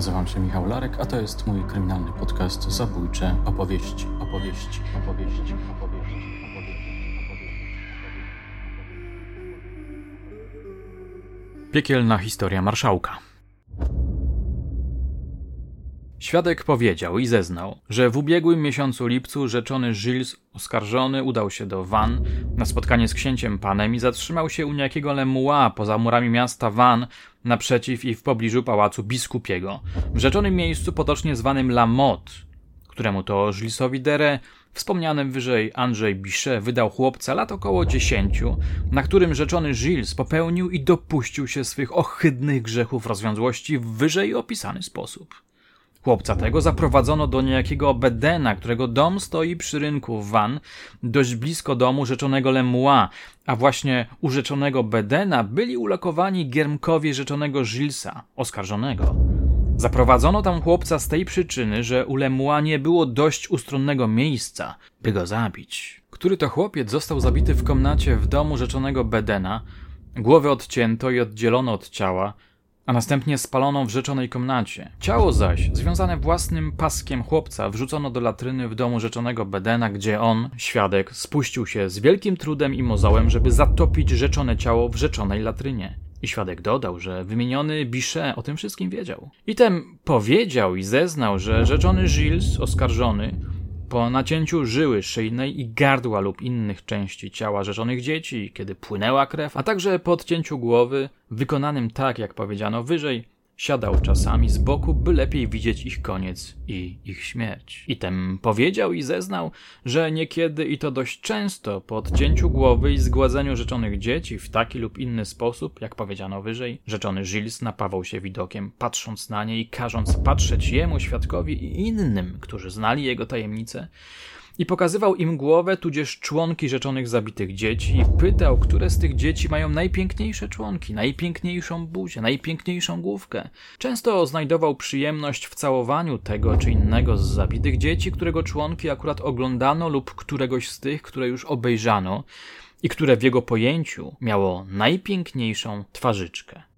Nazywam się Michał Larek, a to jest mój kryminalny podcast Zabójcze opowieści, opowieści, opowieści, opowieści, Piekielna historia marszałka. Świadek powiedział i zeznał, że w ubiegłym miesiącu lipcu rzeczony Gilles oskarżony udał się do Van na spotkanie z księciem panem i zatrzymał się u niejakiego Lemuła poza murami miasta Van naprzeciw i w pobliżu pałacu biskupiego, w rzeczonym miejscu potocznie zwanym La Motte, któremu to Gillesowi Dere Wspomnianym wyżej Andrzej Bichet wydał chłopca lat około dziesięciu, na którym rzeczony Gilles popełnił i dopuścił się swych ohydnych grzechów rozwiązłości w wyżej opisany sposób. Chłopca tego zaprowadzono do niejakiego Bedena, którego dom stoi przy rynku Van, dość blisko domu rzeczonego Lemois, a właśnie u rzeczonego Bedena byli ulokowani giermkowie rzeczonego Gillesa, oskarżonego. Zaprowadzono tam chłopca z tej przyczyny, że u Lemois nie było dość ustronnego miejsca, by go zabić. Który to chłopiec został zabity w komnacie w domu rzeczonego Bedena, głowę odcięto i oddzielono od ciała, a następnie spaloną w rzeczonej komnacie. Ciało zaś, związane własnym paskiem chłopca, wrzucono do latryny w domu rzeczonego Bedena, gdzie on, świadek, spuścił się z wielkim trudem i mozołem, żeby zatopić rzeczone ciało w rzeczonej latrynie. I świadek dodał, że wymieniony Bichet o tym wszystkim wiedział. I tem powiedział i zeznał, że rzeczony Gilles, oskarżony, po nacięciu żyły szyjnej i gardła lub innych części ciała rzeczonych dzieci, kiedy płynęła krew, a także po odcięciu głowy, wykonanym tak jak powiedziano wyżej, Siadał czasami z boku, by lepiej widzieć ich koniec i ich śmierć. I tem powiedział i zeznał, że niekiedy i to dość często po odcięciu głowy i zgładzeniu rzeczonych dzieci w taki lub inny sposób, jak powiedziano wyżej, rzeczony Gilles napawał się widokiem, patrząc na nie i każąc patrzeć jemu, świadkowi i innym, którzy znali jego tajemnice, i pokazywał im głowę, tudzież członki rzeczonych zabitych dzieci i pytał, które z tych dzieci mają najpiękniejsze członki, najpiękniejszą buzię, najpiękniejszą główkę. Często znajdował przyjemność w całowaniu tego czy innego z zabitych dzieci, którego członki akurat oglądano lub któregoś z tych, które już obejrzano i które w jego pojęciu miało najpiękniejszą twarzyczkę.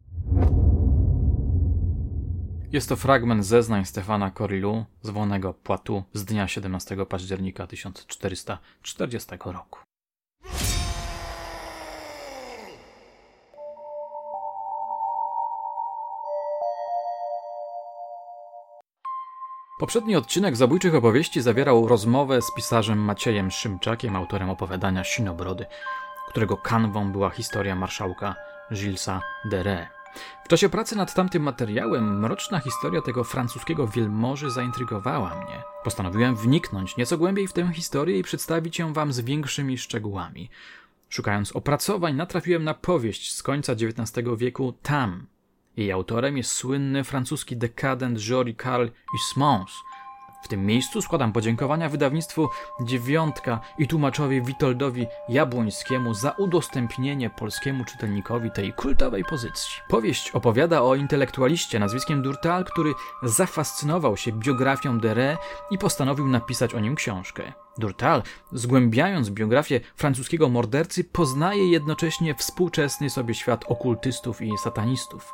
Jest to fragment zeznań Stefana Corilu, zwanego Poitou z dnia 17 października 1440 roku. Poprzedni odcinek Zabójczych Opowieści zawierał rozmowę z pisarzem Maciejem Szymczakiem, autorem opowiadania Sinobrody, którego kanwą była historia marszałka Gillesa de Ré. W czasie pracy nad tamtym materiałem mroczna historia tego francuskiego wielmoży zaintrygowała mnie. Postanowiłem wniknąć nieco głębiej w tę historię i przedstawić ją wam z większymi szczegółami. Szukając opracowań, natrafiłem na powieść z końca XIX wieku Tam. Jej autorem jest słynny francuski dekadent Jory Carl Huysmans – w tym miejscu składam podziękowania wydawnictwu Dziewiątka i tłumaczowi Witoldowi Jabłońskiemu za udostępnienie polskiemu czytelnikowi tej kultowej pozycji. Powieść opowiada o intelektualiście nazwiskiem Durtal, który zafascynował się biografią Dere i postanowił napisać o nim książkę. Durtal, zgłębiając biografię francuskiego mordercy, poznaje jednocześnie współczesny sobie świat okultystów i satanistów.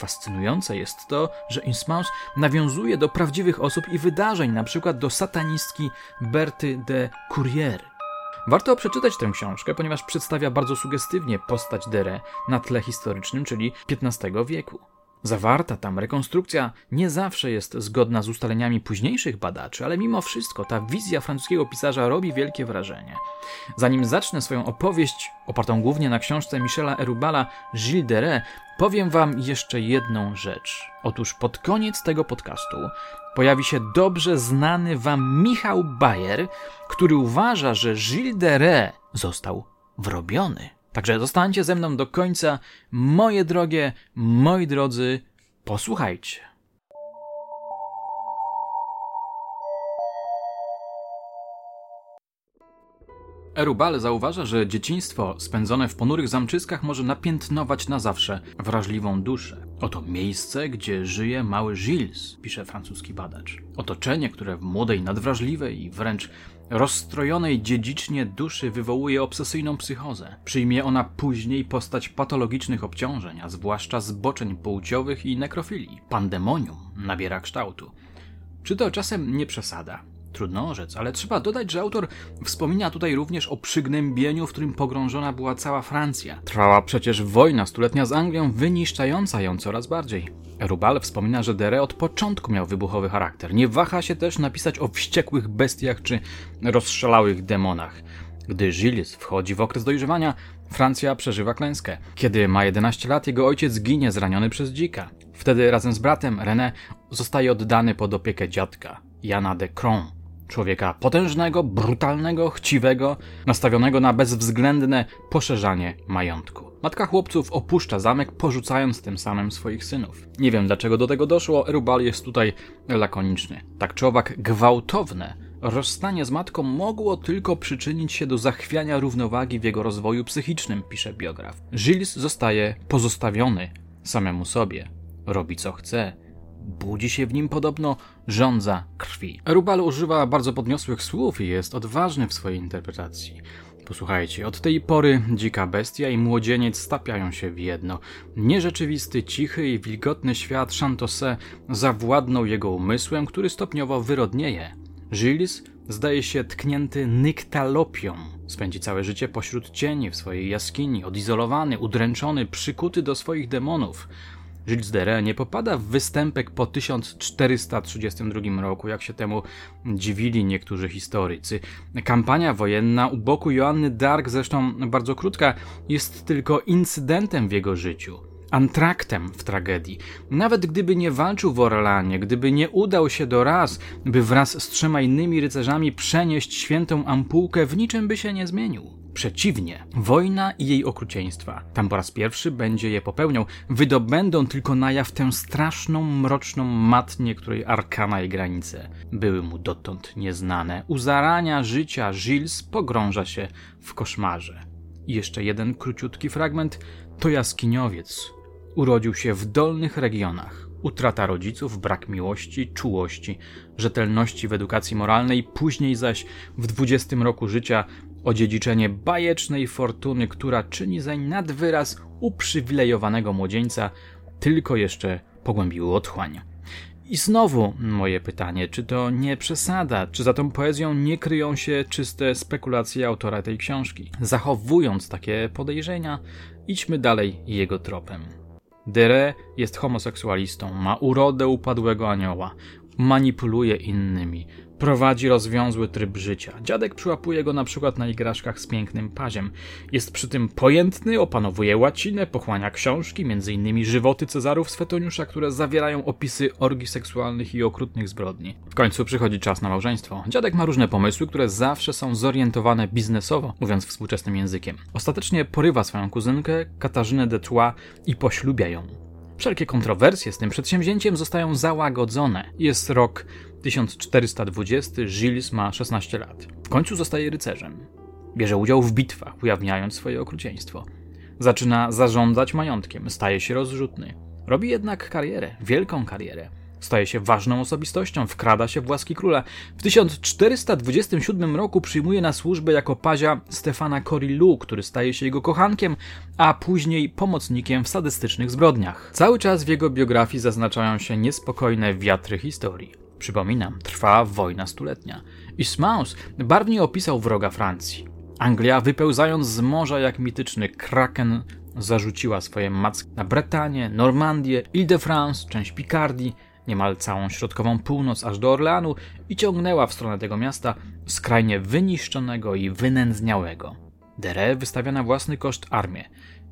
Fascynujące jest to, że Innsmouth nawiązuje do prawdziwych osób i wydarzeń, np. do satanistki Berty de Courrier. Warto przeczytać tę książkę, ponieważ przedstawia bardzo sugestywnie postać Dere na tle historycznym, czyli XV wieku. Zawarta tam rekonstrukcja nie zawsze jest zgodna z ustaleniami późniejszych badaczy, ale mimo wszystko ta wizja francuskiego pisarza robi wielkie wrażenie. Zanim zacznę swoją opowieść, opartą głównie na książce Michela Erubala Gilles de Ré, powiem wam jeszcze jedną rzecz. Otóż pod koniec tego podcastu pojawi się dobrze znany wam Michał Bayer, który uważa, że Gilles de Ré został wrobiony. Także zostańcie ze mną do końca, moje drogie, moi drodzy, posłuchajcie. Erubal zauważa, że dzieciństwo spędzone w ponurych zamczyskach może napiętnować na zawsze wrażliwą duszę. Oto miejsce, gdzie żyje mały Gilles, pisze francuski badacz. Otoczenie, które w młodej, nadwrażliwej i wręcz rozstrojonej dziedzicznie duszy wywołuje obsesyjną psychozę. Przyjmie ona później postać patologicznych obciążeń, a zwłaszcza zboczeń płciowych i nekrofilii. Pandemonium nabiera kształtu. Czy to czasem nie przesada? Trudno orzec, ale trzeba dodać, że autor wspomina tutaj również o przygnębieniu, w którym pogrążona była cała Francja. Trwała przecież wojna stuletnia z Anglią, wyniszczająca ją coraz bardziej. Rubal wspomina, że Dere od początku miał wybuchowy charakter. Nie waha się też napisać o wściekłych bestiach czy rozszalałych demonach. Gdy Gilles wchodzi w okres dojrzewania, Francja przeżywa klęskę. Kiedy ma 11 lat, jego ojciec ginie zraniony przez dzika. Wtedy razem z bratem René zostaje oddany pod opiekę dziadka, Jana de Cron, człowieka potężnego, brutalnego, chciwego, nastawionego na bezwzględne poszerzanie majątku. Matka chłopców opuszcza zamek, porzucając tym samym swoich synów. Nie wiem dlaczego do tego doszło, Rubal jest tutaj lakoniczny. Tak czy owak gwałtowne rozstanie z matką mogło tylko przyczynić się do zachwiania równowagi w jego rozwoju psychicznym, pisze biograf. Gilles zostaje pozostawiony samemu sobie. Robi co chce, budzi się w nim podobno żądza krwi. Rubal używa bardzo podniosłych słów i jest odważny w swojej interpretacji. Posłuchajcie, od tej pory dzika bestia i młodzieniec stapiają się w jedno. Nierzeczywisty, cichy i wilgotny świat Chantose zawładnął jego umysłem, który stopniowo wyrodnieje. Gilles zdaje się tknięty nyktalopią. Spędzi całe życie pośród cieni w swojej jaskini, odizolowany, udręczony, przykuty do swoich demonów. Gilles de nie popada w występek po 1432 roku, jak się temu dziwili niektórzy historycy. Kampania wojenna u boku Joanny d'Arc, zresztą bardzo krótka, jest tylko incydentem w jego życiu antraktem w tragedii. Nawet gdyby nie walczył w Orlanie, gdyby nie udał się do raz, by wraz z trzema innymi rycerzami przenieść świętą ampułkę, w niczym by się nie zmienił. Przeciwnie, wojna i jej okrucieństwa, tam po raz pierwszy będzie je popełniał, wydobędą tylko na jaw tę straszną, mroczną matnię, której arkana i granice były mu dotąd nieznane. U zarania życia Gilles pogrąża się w koszmarze. I jeszcze jeden króciutki fragment to jaskiniowiec. Urodził się w dolnych regionach. Utrata rodziców, brak miłości, czułości, rzetelności w edukacji moralnej, później zaś w dwudziestym roku życia odziedziczenie bajecznej fortuny, która czyni zań nad wyraz uprzywilejowanego młodzieńca, tylko jeszcze pogłębiły otchłań. I znowu moje pytanie, czy to nie przesada, czy za tą poezją nie kryją się czyste spekulacje autora tej książki? Zachowując takie podejrzenia, idźmy dalej jego tropem. Dere jest homoseksualistą, ma urodę upadłego anioła, manipuluje innymi, Prowadzi rozwiązły tryb życia. Dziadek przyłapuje go na przykład na igraszkach z pięknym paziem. Jest przy tym pojętny, opanowuje łacinę, pochłania książki, m.in. Żywoty Cezarów Swetoniusza, które zawierają opisy orgii seksualnych i okrutnych zbrodni. W końcu przychodzi czas na małżeństwo. Dziadek ma różne pomysły, które zawsze są zorientowane biznesowo, mówiąc współczesnym językiem. Ostatecznie porywa swoją kuzynkę, Katarzynę de Troyes i poślubia ją. Wszelkie kontrowersje z tym przedsięwzięciem zostają załagodzone. Jest rok 1420, Gilles ma 16 lat. W końcu zostaje rycerzem. Bierze udział w bitwach, ujawniając swoje okrucieństwo. Zaczyna zarządzać majątkiem, staje się rozrzutny. Robi jednak karierę, wielką karierę. Staje się ważną osobistością, wkrada się w łaski króla. W 1427 roku przyjmuje na służbę jako pazia Stefana Corillu, który staje się jego kochankiem, a później pomocnikiem w sadystycznych zbrodniach. Cały czas w jego biografii zaznaczają się niespokojne wiatry historii. Przypominam, trwa wojna stuletnia. Ismaus barwnie opisał wroga Francji. Anglia, wypełzając z morza jak mityczny kraken, zarzuciła swoje macki na Bretanię, Normandię, Ile-de-France, część Picardii, niemal całą środkową północ aż do Orleanu i ciągnęła w stronę tego miasta skrajnie wyniszczonego i wynędzniałego. Dere wystawia na własny koszt armię.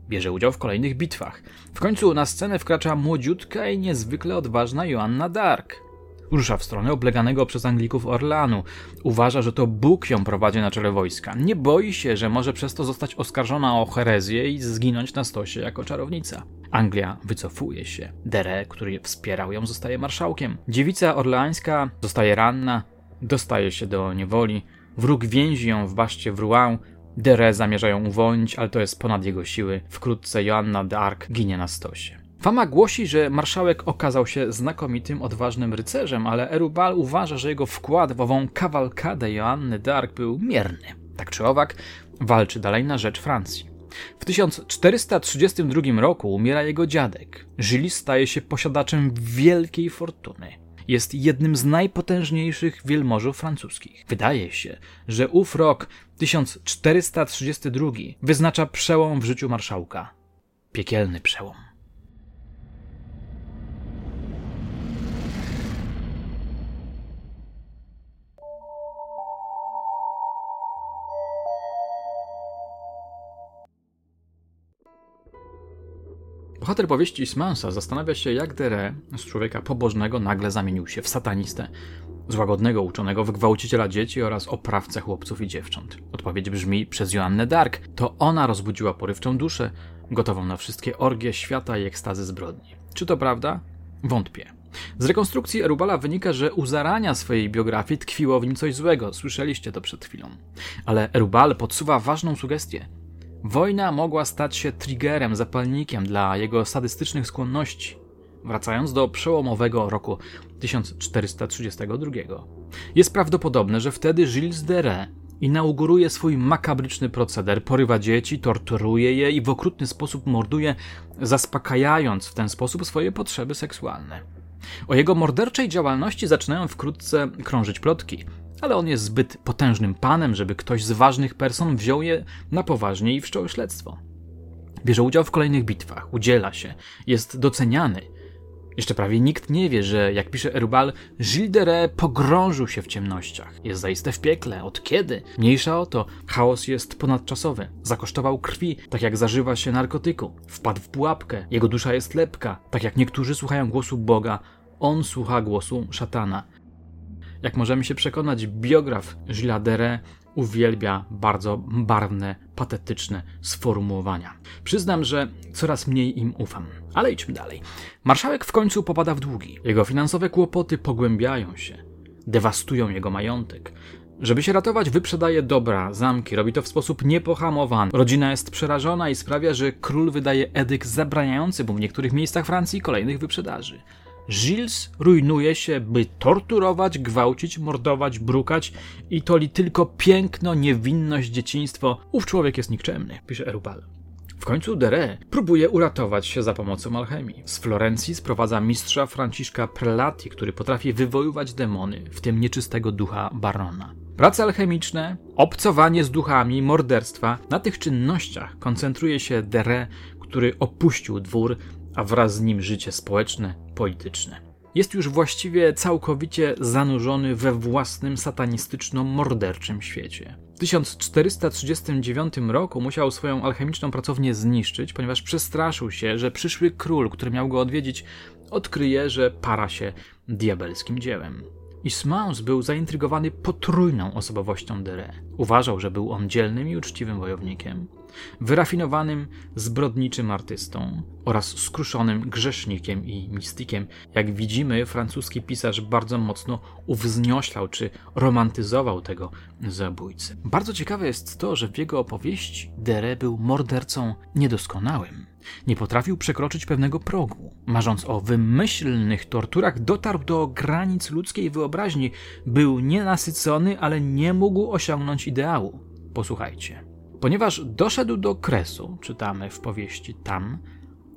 Bierze udział w kolejnych bitwach. W końcu na scenę wkracza młodziutka i niezwykle odważna Joanna d'Arc. Rusza w stronę obleganego przez Anglików Orlanu. Uważa, że to Bóg ją prowadzi na czele wojska. Nie boi się, że może przez to zostać oskarżona o herezję i zginąć na stosie jako czarownica. Anglia wycofuje się. Dere, który wspierał ją, zostaje marszałkiem. Dziewica orleańska zostaje ranna, dostaje się do niewoli. Wróg więzi ją w baszcie w Rouen. Dere zamierza ją uwolnić, ale to jest ponad jego siły. Wkrótce Joanna d'Arc ginie na stosie. Fama głosi, że marszałek okazał się znakomitym, odważnym rycerzem, ale Erubal uważa, że jego wkład w ową kawalkadę Joanny d'Arc był mierny. Tak czy owak, walczy dalej na rzecz Francji. W 1432 roku umiera jego dziadek. Gilles staje się posiadaczem wielkiej fortuny. Jest jednym z najpotężniejszych wielmożów francuskich. Wydaje się, że ów rok 1432 wyznacza przełom w życiu marszałka. Piekielny przełom. Bohater powieści Ismansa zastanawia się, jak Dere z człowieka pobożnego nagle zamienił się w satanistę, złagodnego uczonego wygwałciciela dzieci oraz oprawcę chłopców i dziewcząt. Odpowiedź brzmi przez Joannę Dark. To ona rozbudziła porywczą duszę, gotową na wszystkie orgie świata i ekstazy zbrodni. Czy to prawda? Wątpię. Z rekonstrukcji Erubala wynika, że u zarania swojej biografii tkwiło w nim coś złego. Słyszeliście to przed chwilą. Ale Erubal podsuwa ważną sugestię. Wojna mogła stać się triggerem, zapalnikiem dla jego sadystycznych skłonności. Wracając do przełomowego roku 1432. Jest prawdopodobne, że wtedy Gilles de Rais inauguruje swój makabryczny proceder, porywa dzieci, torturuje je i w okrutny sposób morduje, zaspokajając w ten sposób swoje potrzeby seksualne. O jego morderczej działalności zaczynają wkrótce krążyć plotki – ale on jest zbyt potężnym panem, żeby ktoś z ważnych person wziął je na poważnie i wszczął śledztwo. Bierze udział w kolejnych bitwach, udziela się, jest doceniany. Jeszcze prawie nikt nie wie, że, jak pisze Erubal, Gilles de pogrążył się w ciemnościach. Jest zaiste w piekle. Od kiedy? Mniejsza o to. Chaos jest ponadczasowy. Zakosztował krwi, tak jak zażywa się narkotyku. Wpadł w pułapkę. Jego dusza jest lepka. Tak jak niektórzy słuchają głosu Boga, on słucha głosu szatana. Jak możemy się przekonać, biograf Gilles uwielbia bardzo barwne, patetyczne sformułowania. Przyznam, że coraz mniej im ufam. Ale idźmy dalej. Marszałek w końcu popada w długi. Jego finansowe kłopoty pogłębiają się. Dewastują jego majątek. Żeby się ratować, wyprzedaje dobra, zamki, robi to w sposób niepohamowany. Rodzina jest przerażona i sprawia, że król wydaje edykt zabraniający mu w niektórych miejscach Francji kolejnych wyprzedaży. Gilles rujnuje się, by torturować, gwałcić, mordować, brukać i to li tylko piękno, niewinność, dzieciństwo. Ów człowiek jest nikczemny, pisze Erubal. W końcu Dere próbuje uratować się za pomocą alchemii. Z Florencji sprowadza mistrza Franciszka Prelati, który potrafi wywoływać demony, w tym nieczystego ducha barona. Prace alchemiczne, obcowanie z duchami, morderstwa. Na tych czynnościach koncentruje się Dere, który opuścił dwór, a wraz z nim życie społeczne, polityczne. Jest już właściwie całkowicie zanurzony we własnym satanistyczno-morderczym świecie. W 1439 roku musiał swoją alchemiczną pracownię zniszczyć, ponieważ przestraszył się, że przyszły król, który miał go odwiedzić, odkryje, że para się diabelskim dziełem. Ismaus był zaintrygowany potrójną osobowością Dere. Uważał, że był on dzielnym i uczciwym wojownikiem, wyrafinowanym, zbrodniczym artystą oraz skruszonym grzesznikiem i mistykiem. Jak widzimy, francuski pisarz bardzo mocno uwznioślał czy romantyzował tego zabójcę. Bardzo ciekawe jest to, że w jego opowieści Dere był mordercą niedoskonałym. Nie potrafił przekroczyć pewnego progu. Marząc o wymyślnych torturach, dotarł do granic ludzkiej wyobraźni. Był nienasycony, ale nie mógł osiągnąć ideału. Posłuchajcie. Ponieważ doszedł do kresu, czytamy w powieści tam,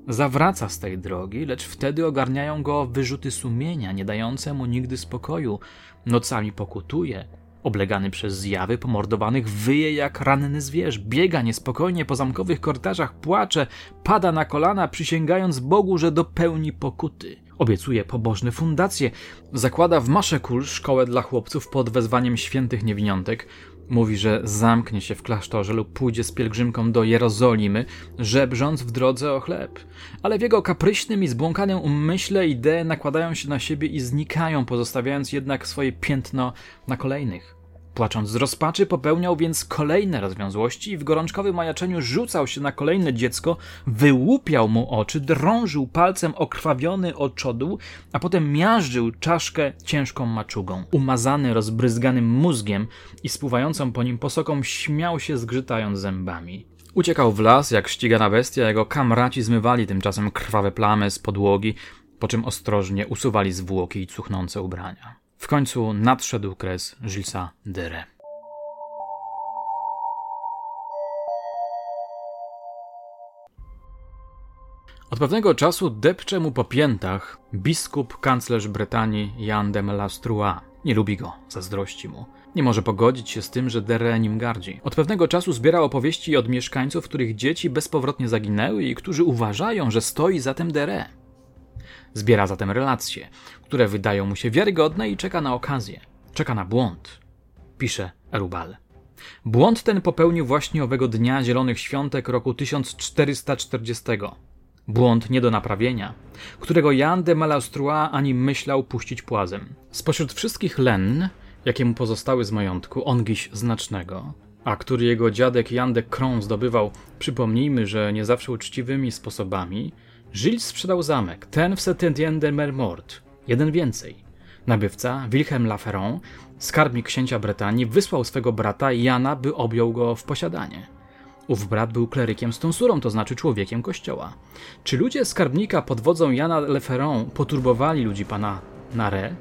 zawraca z tej drogi, lecz wtedy ogarniają go wyrzuty sumienia, nie dające mu nigdy spokoju. Nocami pokutuje, Oblegany przez zjawy pomordowanych wyje jak ranny zwierz, biega niespokojnie po zamkowych korytarzach, płacze, pada na kolana, przysięgając Bogu, że dopełni pokuty. Obiecuje pobożne fundacje, zakłada w Maszekul szkołę dla chłopców pod wezwaniem świętych niewiniątek, Mówi, że zamknie się w klasztorze lub pójdzie z pielgrzymką do Jerozolimy, żebrząc w drodze o chleb. Ale w jego kapryśnym i zbłąkanym umyśle idee nakładają się na siebie i znikają, pozostawiając jednak swoje piętno na kolejnych. Płacząc z rozpaczy, popełniał więc kolejne rozwiązłości i w gorączkowym majaczeniu rzucał się na kolejne dziecko, wyłupiał mu oczy, drążył palcem okrwawiony oczodół, a potem miażdżył czaszkę ciężką maczugą. Umazany rozbryzganym mózgiem i spływającą po nim posoką śmiał się zgrzytając zębami. Uciekał w las jak ścigana bestia, jego kamraci zmywali tymczasem krwawe plamy z podłogi, po czym ostrożnie usuwali zwłoki i cuchnące ubrania. W końcu nadszedł kres Gillesa Dere. Od pewnego czasu depcze mu po piętach biskup kanclerz Brytanii Jan de Melastrois. Nie lubi go, zazdrości mu. Nie może pogodzić się z tym, że Dere nim gardzi. Od pewnego czasu zbiera opowieści od mieszkańców, których dzieci bezpowrotnie zaginęły i którzy uważają, że stoi za tym Dere. Zbiera zatem relacje, które wydają mu się wiarygodne i czeka na okazję. Czeka na błąd. Pisze Erubal. Błąd ten popełnił właśnie owego dnia Zielonych Świątek roku 1440. Błąd nie do naprawienia, którego Jan de ani myślał puścić płazem. Spośród wszystkich len, jakie mu pozostały z majątku, ongiś znacznego, a który jego dziadek Jan de zdobywał, przypomnijmy, że nie zawsze uczciwymi sposobami, Gilles sprzedał zamek, ten w Setentien de Mermort, jeden więcej. Nabywca, Wilhelm Laferron, skarbnik księcia Bretanii, wysłał swego brata Jana, by objął go w posiadanie. Ów brat był klerykiem z tonsurą, to znaczy człowiekiem kościoła. Czy ludzie skarbnika pod wodzą Jana Leferon poturbowali ludzi pana Nare,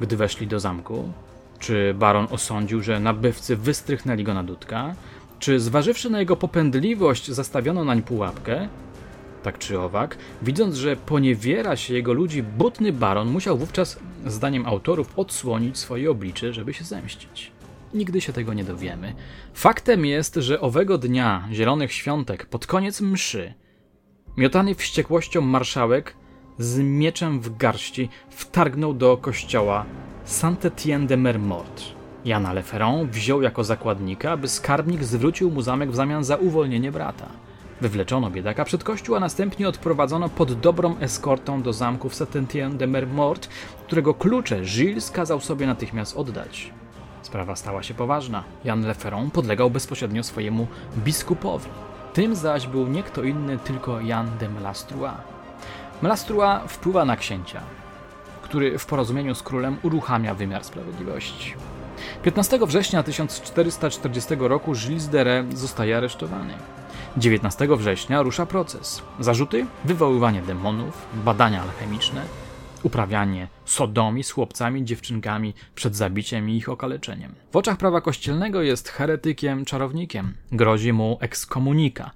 gdy weszli do zamku? Czy baron osądził, że nabywcy wystrychnęli go na dudka? Czy zważywszy na jego popędliwość, zastawiono nań pułapkę? Tak czy owak, widząc, że poniewiera się jego ludzi, butny baron musiał wówczas, zdaniem autorów, odsłonić swoje oblicze, żeby się zemścić. Nigdy się tego nie dowiemy. Faktem jest, że owego dnia Zielonych Świątek, pod koniec mszy, miotany wściekłością marszałek z mieczem w garści wtargnął do kościoła Saint-Étienne de Mermort. Jana Leferon wziął jako zakładnika, aby skarbnik zwrócił mu zamek w zamian za uwolnienie brata. Wywleczono biedaka przed kościół, a następnie odprowadzono pod dobrą eskortą do zamku w Saint-Étienne de Mermort, którego klucze Gilles kazał sobie natychmiast oddać. Sprawa stała się poważna. Jan Leferon podlegał bezpośrednio swojemu biskupowi. Tym zaś był nie kto inny, tylko Jan de Melastrois. Melastrois wpływa na księcia, który w porozumieniu z królem uruchamia wymiar sprawiedliwości. 15 września 1440 roku Gilles de zostaje aresztowany. 19 września rusza proces. Zarzuty: wywoływanie demonów, badania alchemiczne, uprawianie sodomii z chłopcami, dziewczynkami przed zabiciem i ich okaleczeniem. W oczach prawa kościelnego jest heretykiem, czarownikiem. Grozi mu ekskomunika.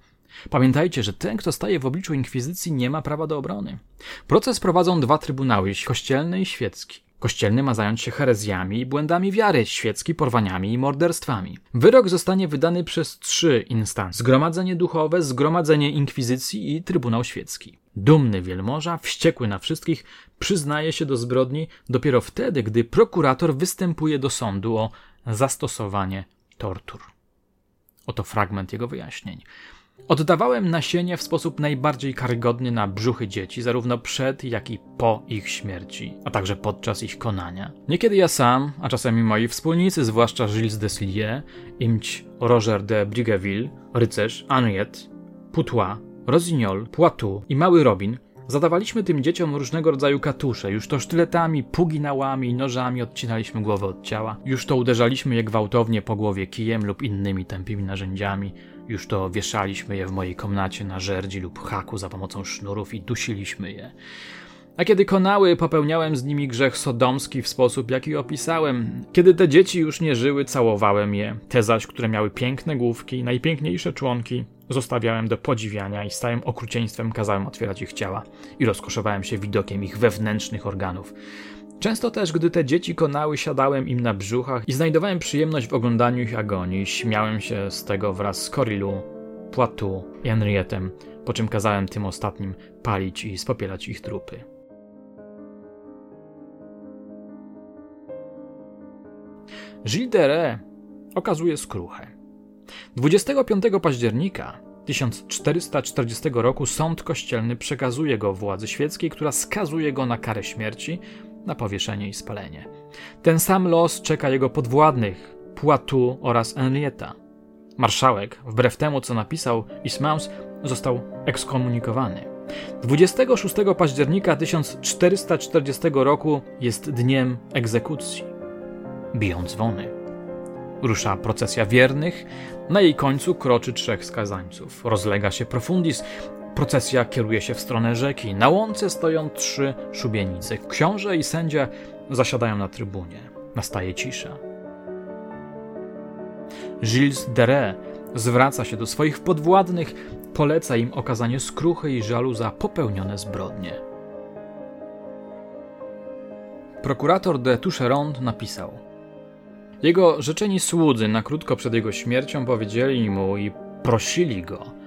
Pamiętajcie, że ten, kto staje w obliczu inkwizycji, nie ma prawa do obrony. Proces prowadzą dwa trybunały, kościelny i świecki. Kościelny ma zająć się herezjami i błędami wiary, świecki porwaniami i morderstwami. Wyrok zostanie wydany przez trzy instancje: Zgromadzenie Duchowe, Zgromadzenie Inkwizycji i Trybunał Świecki. Dumny wielmoża, wściekły na wszystkich, przyznaje się do zbrodni dopiero wtedy, gdy prokurator występuje do sądu o zastosowanie tortur. Oto fragment jego wyjaśnień. Oddawałem nasienie w sposób najbardziej karygodny na brzuchy dzieci, zarówno przed, jak i po ich śmierci, a także podczas ich konania. Niekiedy ja sam, a czasami moi wspólnicy, zwłaszcza Gilles de Slier, imć Roger de Brigueville, rycerz, Henriette, Putois, Rosignol, Poitou i mały Robin, zadawaliśmy tym dzieciom różnego rodzaju katusze. Już to sztyletami, puginałami i nożami odcinaliśmy głowę od ciała. Już to uderzaliśmy je gwałtownie po głowie kijem lub innymi tępimi narzędziami. Już to wieszaliśmy je w mojej komnacie na żerdzi lub haku za pomocą sznurów i dusiliśmy je. A kiedy konały, popełniałem z nimi grzech sodomski w sposób, jaki opisałem. Kiedy te dzieci już nie żyły, całowałem je. Te zaś, które miały piękne główki, najpiękniejsze członki, zostawiałem do podziwiania i stałym okrucieństwem kazałem otwierać ich ciała i rozkoszowałem się widokiem ich wewnętrznych organów. Często też, gdy te dzieci konały, siadałem im na brzuchach i znajdowałem przyjemność w oglądaniu ich agonii. Śmiałem się z tego wraz z Corilu, Poitou i Henrietem, po czym kazałem tym ostatnim palić i spopielać ich trupy. Gilles okazuje skruchę. 25 października 1440 roku sąd kościelny przekazuje go władzy świeckiej, która skazuje go na karę śmierci, na powieszenie i spalenie. Ten sam los czeka jego podwładnych, Poitou oraz Henrietta. Marszałek, wbrew temu co napisał Ismaus, został ekskomunikowany. 26 października 1440 roku jest dniem egzekucji. Biją dzwony. Rusza procesja wiernych, na jej końcu kroczy trzech skazańców. Rozlega się profundis, procesja kieruje się w stronę rzeki. Na łące stoją trzy szubienice. Książę i sędzia zasiadają na trybunie. Nastaje cisza. Gilles de zwraca się do swoich podwładnych, poleca im okazanie skruchy i żalu za popełnione zbrodnie. Prokurator de Toucheronde napisał – jego rzeczeni słudzy na krótko przed jego śmiercią powiedzieli mu i prosili go,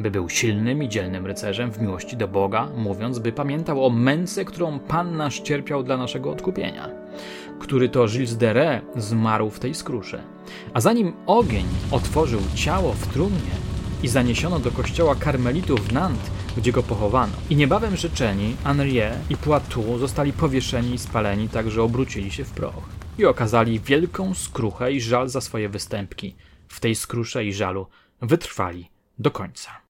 by był silnym i dzielnym rycerzem w miłości do Boga, mówiąc, by pamiętał o męce, którą Pan nasz cierpiał dla naszego odkupienia, który to Gilles de Ré zmarł w tej skrusze. A zanim ogień otworzył ciało w trumnie i zaniesiono do kościoła karmelitów w Nantes, gdzie go pochowano. I niebawem życzeni Henriet i Poitou zostali powieszeni i spaleni, tak że obrócili się w proch i okazali wielką skruchę i żal za swoje występki. W tej skrusze i żalu wytrwali do końca.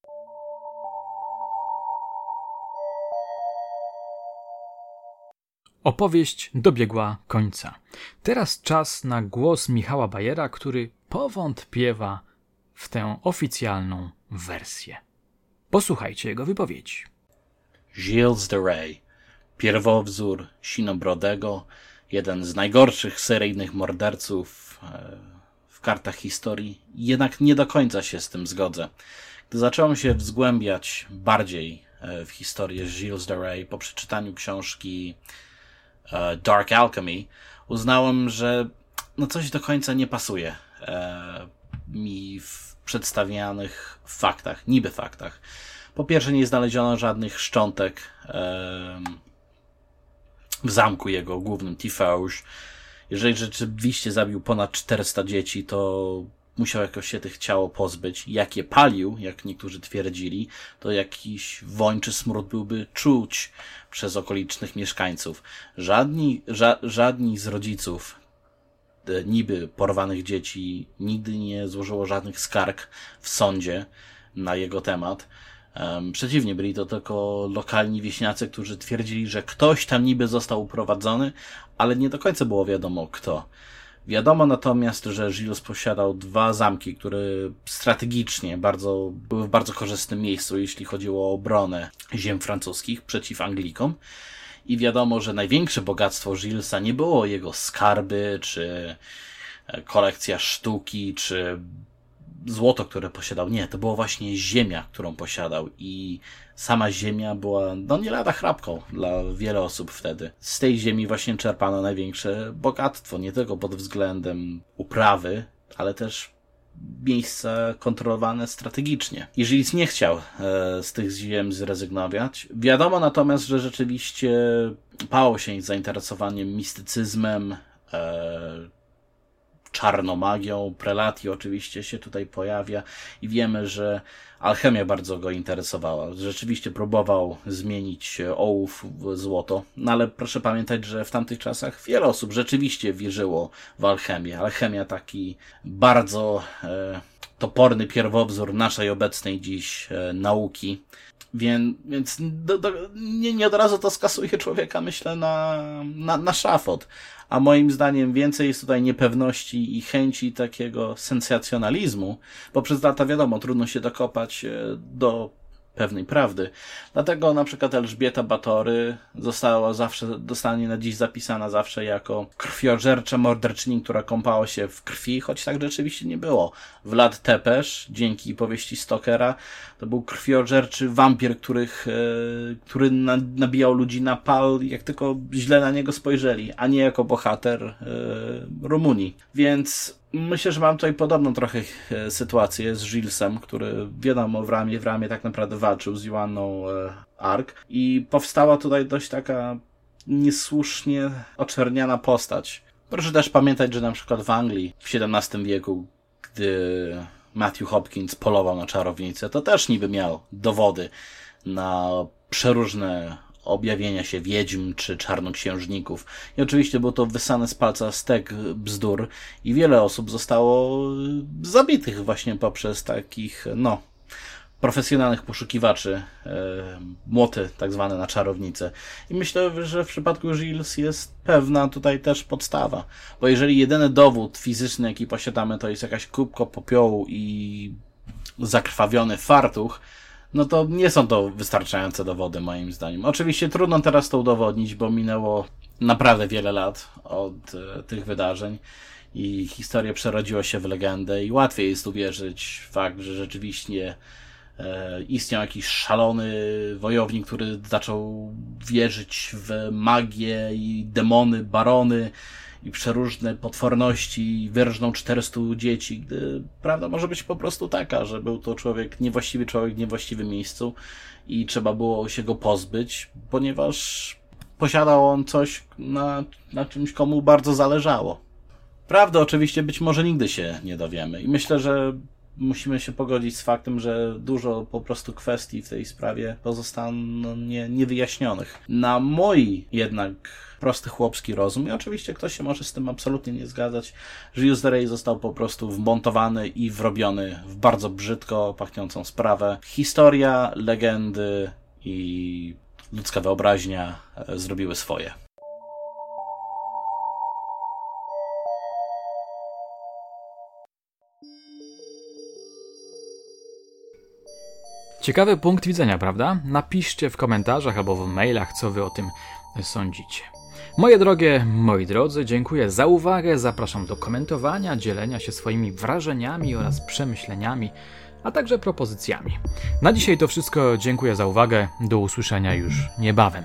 Opowieść dobiegła końca. Teraz czas na głos Michała Bajera, który powątpiewa w tę oficjalną wersję. Posłuchajcie jego wypowiedzi. Gilles de Rais, pierwowzór Sinobrodego, jeden z najgorszych seryjnych morderców e, w kartach historii, jednak nie do końca się z tym zgodzę. Gdy zacząłem się wzgłębiać bardziej e, w historię Gilles de Rais po przeczytaniu książki Dark Alchemy, uznałem, że no coś do końca nie pasuje mi w przedstawianych faktach, niby faktach. Po pierwsze, nie znaleziono żadnych szczątek w zamku jego głównym, Tifauge. Jeżeli rzeczywiście zabił ponad 400 dzieci, to musiał jakoś się tych ciało pozbyć. Jak je palił, jak niektórzy twierdzili, to jakiś woń czy smród byłby czuć przez okolicznych mieszkańców. Żadni, ża, żadni z rodziców e, niby porwanych dzieci nigdy nie złożyło żadnych skarg w sądzie na jego temat. Przeciwnie, byli to tylko lokalni wieśniacy, którzy twierdzili, że ktoś tam niby został uprowadzony, ale nie do końca było wiadomo kto. Wiadomo natomiast, że Gilles posiadał dwa zamki, które strategicznie bardzo, były w bardzo korzystnym miejscu, jeśli chodziło o obronę ziem francuskich przeciw Anglikom. I wiadomo, że największe bogactwo Gillesa nie było jego skarby, czy kolekcja sztuki, czy złoto, które posiadał. Nie, to była właśnie ziemia, którą posiadał i sama ziemia była, no nie lada chrapką dla wielu osób wtedy. Z tej ziemi właśnie czerpano największe bogactwo, nie tylko pod względem uprawy, ale też miejsca kontrolowane strategicznie. Jeżeli nie chciał e, z tych ziem zrezygnować, wiadomo natomiast, że rzeczywiście pało się zainteresowaniem mistycyzmem, e, czarnomagią, prelati oczywiście się tutaj pojawia i wiemy, że alchemia bardzo go interesowała. Rzeczywiście próbował zmienić ołów w złoto, no ale proszę pamiętać, że w tamtych czasach wiele osób rzeczywiście wierzyło w alchemię. Alchemia taki bardzo e, toporny pierwowzór naszej obecnej dziś e, nauki. Więc, więc do, do, nie, nie od razu to skasuje człowieka, myślę, na, na, na szafot a moim zdaniem więcej jest tutaj niepewności i chęci takiego sensacjonalizmu, bo przez lata wiadomo, trudno się dokopać e, do pewnej prawdy. Dlatego na przykład Elżbieta Batory została zawsze, dostanie na dziś zapisana zawsze jako krwiożercza morderczyni, która kąpała się w krwi, choć tak rzeczywiście nie było. Vlad Tepesz, dzięki powieści Stokera, to był krwiożerczy wampir, których, e, który nabijał ludzi na pal, jak tylko źle na niego spojrzeli, a nie jako bohater e, Rumunii. Więc Myślę, że mam tutaj podobną trochę e, sytuację z Gillesem, który wiadomo w ramię w ramię tak naprawdę walczył z Joanną e, Ark i powstała tutaj dość taka niesłusznie oczerniana postać. Proszę też pamiętać, że na przykład w Anglii w XVII wieku, gdy Matthew Hopkins polował na czarownicę, to też niby miał dowody na przeróżne objawienia się wiedźm czy czarnoksiężników. I oczywiście było to wysane z palca stek bzdur i wiele osób zostało zabitych właśnie poprzez takich, no, profesjonalnych poszukiwaczy, e, młoty tak zwane na czarownicę. I myślę, że w przypadku Gilles jest pewna tutaj też podstawa, bo jeżeli jedyny dowód fizyczny, jaki posiadamy, to jest jakaś kubka popiołu i zakrwawiony fartuch, no to nie są to wystarczające dowody moim zdaniem. Oczywiście trudno teraz to udowodnić, bo minęło naprawdę wiele lat od e, tych wydarzeń i historia przerodziła się w legendę i łatwiej jest uwierzyć w fakt, że rzeczywiście e, istniał jakiś szalony wojownik, który zaczął wierzyć w magię i demony, barony i przeróżne potworności wyrżną 400 dzieci, gdy prawda może być po prostu taka, że był to człowiek, niewłaściwy człowiek w niewłaściwym miejscu i trzeba było się go pozbyć, ponieważ posiadał on coś, na, na czymś komu bardzo zależało. Prawda oczywiście być może nigdy się nie dowiemy i myślę, że musimy się pogodzić z faktem, że dużo po prostu kwestii w tej sprawie pozostaną nie, niewyjaśnionych. Na mój jednak prosty chłopski rozum i oczywiście ktoś się może z tym absolutnie nie zgadzać, że Use Ray został po prostu wmontowany i wrobiony w bardzo brzydko pachniącą sprawę. Historia, legendy i ludzka wyobraźnia e, zrobiły swoje. Ciekawy punkt widzenia, prawda? Napiszcie w komentarzach albo w mailach, co wy o tym sądzicie. Moje drogie, moi drodzy, dziękuję za uwagę. Zapraszam do komentowania, dzielenia się swoimi wrażeniami oraz przemyśleniami, a także propozycjami. Na dzisiaj to wszystko. Dziękuję za uwagę. Do usłyszenia już niebawem.